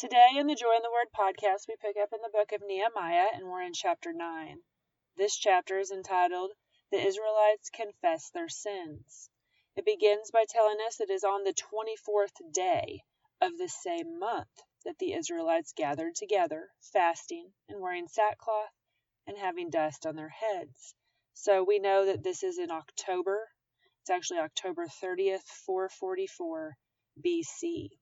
Today in the Joy in the Word podcast, we pick up in the book of Nehemiah and we're in chapter 9. This chapter is entitled The Israelites Confess Their Sins. It begins by telling us it is on the 24th day of the same month that the Israelites gathered together, fasting and wearing sackcloth and having dust on their heads. So we know that this is in October. It's actually October 30th, 444 BC.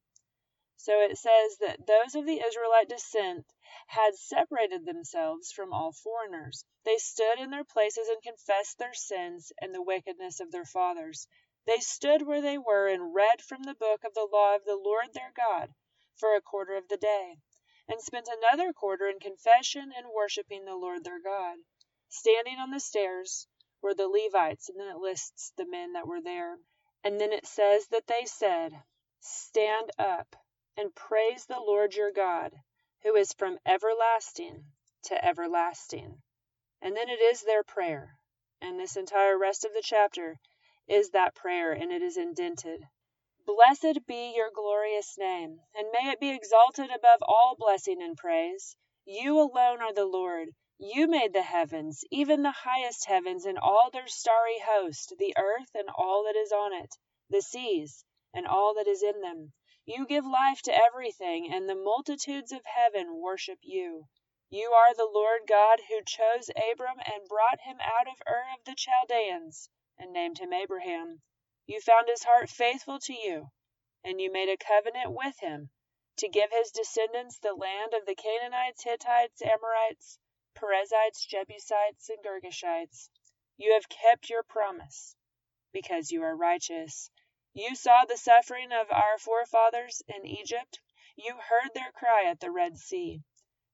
So it says that those of the Israelite descent had separated themselves from all foreigners. They stood in their places and confessed their sins and the wickedness of their fathers. They stood where they were and read from the book of the law of the Lord their God for a quarter of the day, and spent another quarter in confession and worshiping the Lord their God. Standing on the stairs were the Levites, and then it lists the men that were there. And then it says that they said, Stand up and praise the Lord your God, who is from everlasting to everlasting. And then it is their prayer. And this entire rest of the chapter is that prayer, and it is indented. Blessed be your glorious name, and may it be exalted above all blessing and praise. You alone are the Lord. You made the heavens, even the highest heavens, and all their starry host, the earth and all that is on it, the seas and all that is in them. You give life to everything, and the multitudes of heaven worship you. You are the Lord God who chose Abram and brought him out of Ur of the Chaldeans, and named him Abraham. You found his heart faithful to you, and you made a covenant with him to give his descendants the land of the Canaanites, Hittites, Amorites, Perizzites, Jebusites, and Girgashites. You have kept your promise, because you are righteous. You saw the suffering of our forefathers in Egypt. You heard their cry at the Red Sea.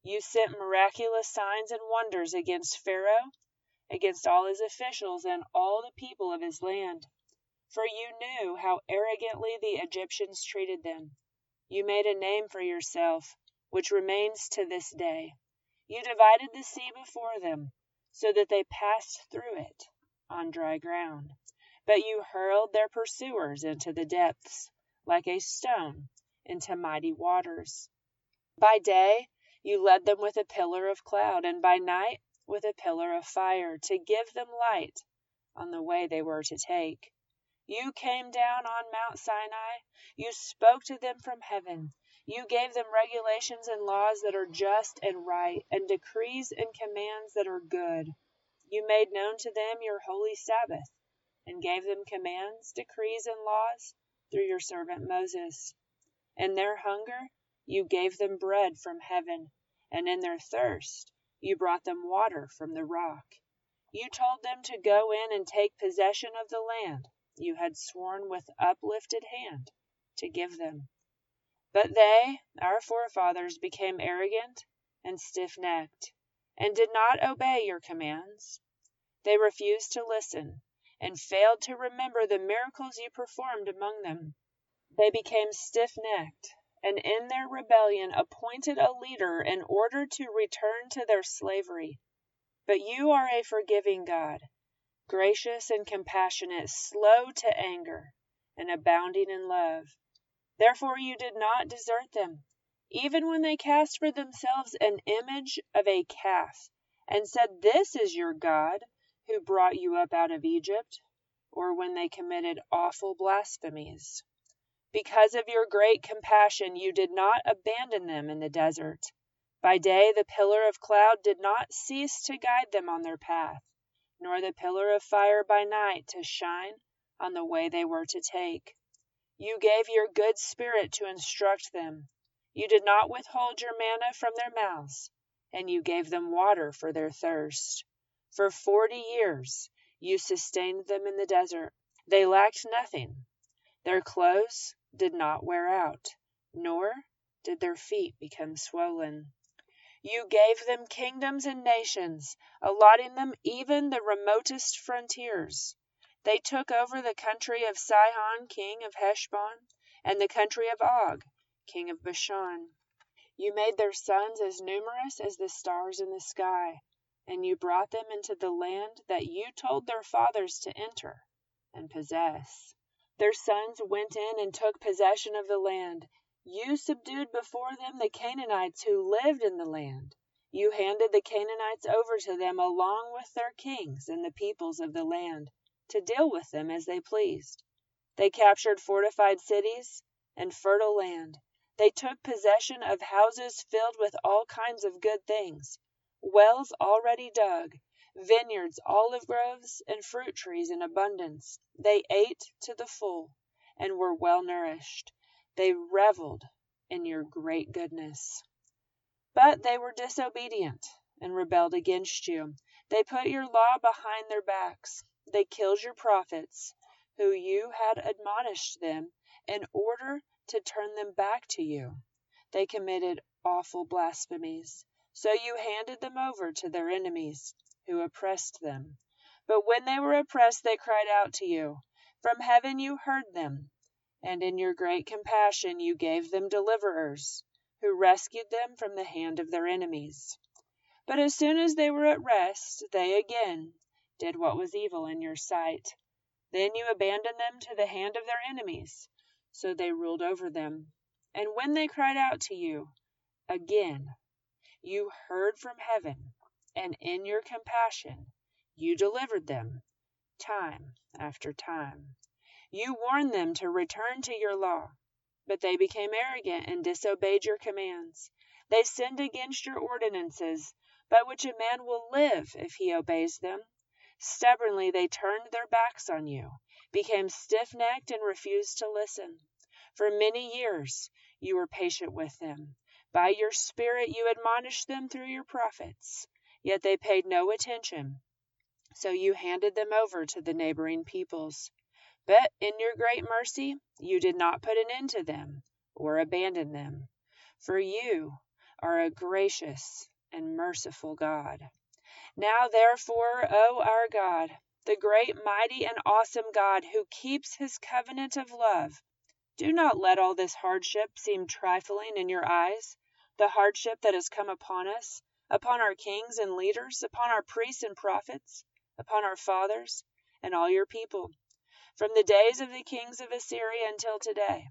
You sent miraculous signs and wonders against Pharaoh, against all his officials, and all the people of his land. For you knew how arrogantly the Egyptians treated them. You made a name for yourself, which remains to this day. You divided the sea before them, so that they passed through it on dry ground. But you hurled their pursuers into the depths, like a stone into mighty waters. By day you led them with a pillar of cloud, and by night with a pillar of fire, to give them light on the way they were to take. You came down on Mount Sinai, you spoke to them from heaven. You gave them regulations and laws that are just and right, and decrees and commands that are good. You made known to them your holy Sabbath, and gave them commands, decrees, and laws through your servant Moses. In their hunger you gave them bread from heaven, and in their thirst you brought them water from the rock. You told them to go in and take possession of the land you had sworn with uplifted hand to give them. But they, our forefathers, became arrogant and stiff necked, and did not obey your commands. They refused to listen, and failed to remember the miracles you performed among them. They became stiff necked, and in their rebellion appointed a leader in order to return to their slavery. But you are a forgiving God, gracious and compassionate, slow to anger, and abounding in love Therefore you did not desert them, even when they cast for themselves an image of a calf, and said, This is your God, who brought you up out of Egypt, or when they committed awful blasphemies. Because of your great compassion, you did not abandon them in the desert. By day the pillar of cloud did not cease to guide them on their path, nor the pillar of fire by night to shine on the way they were to take. You gave your good Spirit to instruct them. You did not withhold your manna from their mouths, and you gave them water for their thirst. For forty years you sustained them in the desert. They lacked nothing. Their clothes did not wear out, nor did their feet become swollen. You gave them kingdoms and nations, allotting them even the remotest frontiers. They took over the country of Sihon king of Heshbon, and the country of Og king of Bashan. You made their sons as numerous as the stars in the sky, and you brought them into the land that you told their fathers to enter and possess. Their sons went in and took possession of the land, You subdued before them the Canaanites who lived in the land. You handed the Canaanites over to them along with their kings and the peoples of the land, to deal with them as they pleased. They captured fortified cities and fertile land. They took possession of houses filled with all kinds of good things, wells already dug, vineyards, olive groves, and fruit trees in abundance. They ate to the full and were well nourished. They reveled in your great goodness. But they were disobedient and rebelled against you. They put your law behind their backs. They killed your prophets, who you had admonished them, in order to turn them back to you. They committed awful blasphemies. So you handed them over to their enemies, who oppressed them. But when they were oppressed, they cried out to you. From heaven you heard them and in your great compassion you gave them deliverers, who rescued them from the hand of their enemies. But as soon as they were at rest, they again did what was evil in your sight. Then you abandoned them to the hand of their enemies, so they ruled over them. And when they cried out to you, again you heard from heaven, and in your compassion you delivered them, time after time. You warned them to return to your law, but they became arrogant and disobeyed your commands. They sinned against your ordinances, by which a man will live if he obeys them. Stubbornly they turned their backs on you, became stiff necked, and refused to listen. For many years you were patient with them. By your Spirit you admonished them through your prophets. Yet they paid no attention. So you handed them over to the neighboring peoples. But in your great mercy you did not put an end to them, or abandon them, for you are a gracious and merciful God. Now therefore, O our God, the great, mighty, and awesome God who keeps his covenant of love, do not let all this hardship seem trifling in your eyes, the hardship that has come upon us, upon our kings and leaders, upon our priests and prophets, upon our fathers, and all your people from the days of the kings of Assyria until today.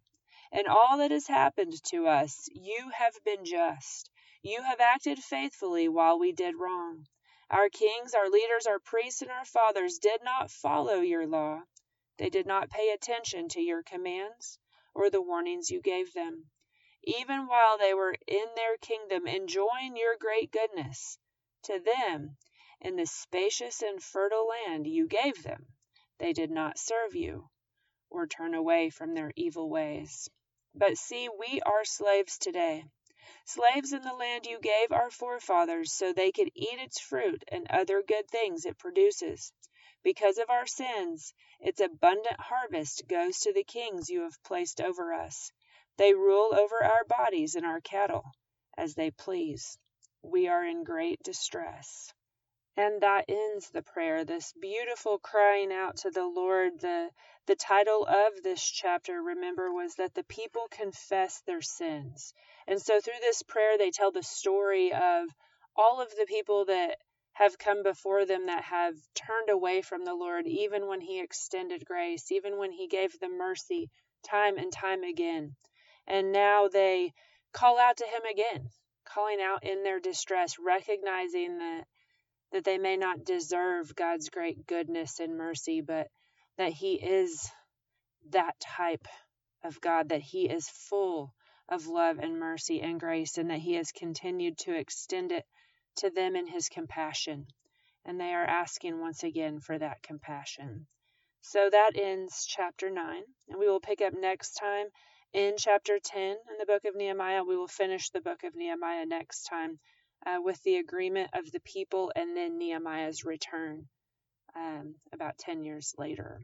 In all that has happened to us, you have been just. You have acted faithfully while we did wrong. Our kings, our leaders, our priests, and our fathers did not follow your law. They did not pay attention to your commands or the warnings you gave them. Even while they were in their kingdom enjoying your great goodness, to them, in the spacious and fertile land you gave them, they did not serve you, or turn away from their evil ways. But see, we are slaves today, slaves in the land you gave our forefathers so they could eat its fruit and other good things it produces. Because of our sins, its abundant harvest goes to the kings you have placed over us. They rule over our bodies and our cattle as they please. We are in great distress. And that ends the prayer, this beautiful crying out to the Lord. The, the title of this chapter, remember, was that the people confess their sins. And so through this prayer, they tell the story of all of the people that have come before them that have turned away from the Lord, even when He extended grace, even when He gave them mercy time and time again. And now they call out to Him again, calling out in their distress, recognizing that that they may not deserve God's great goodness and mercy, but that He is that type of God, that He is full of love and mercy and grace, and that He has continued to extend it to them in His compassion. And they are asking once again for that compassion. So that ends chapter 9, and we will pick up next time in chapter 10 in the book of Nehemiah. We will finish the book of Nehemiah next time uh, with the agreement of the people and then Nehemiah's return um, about 10 years later.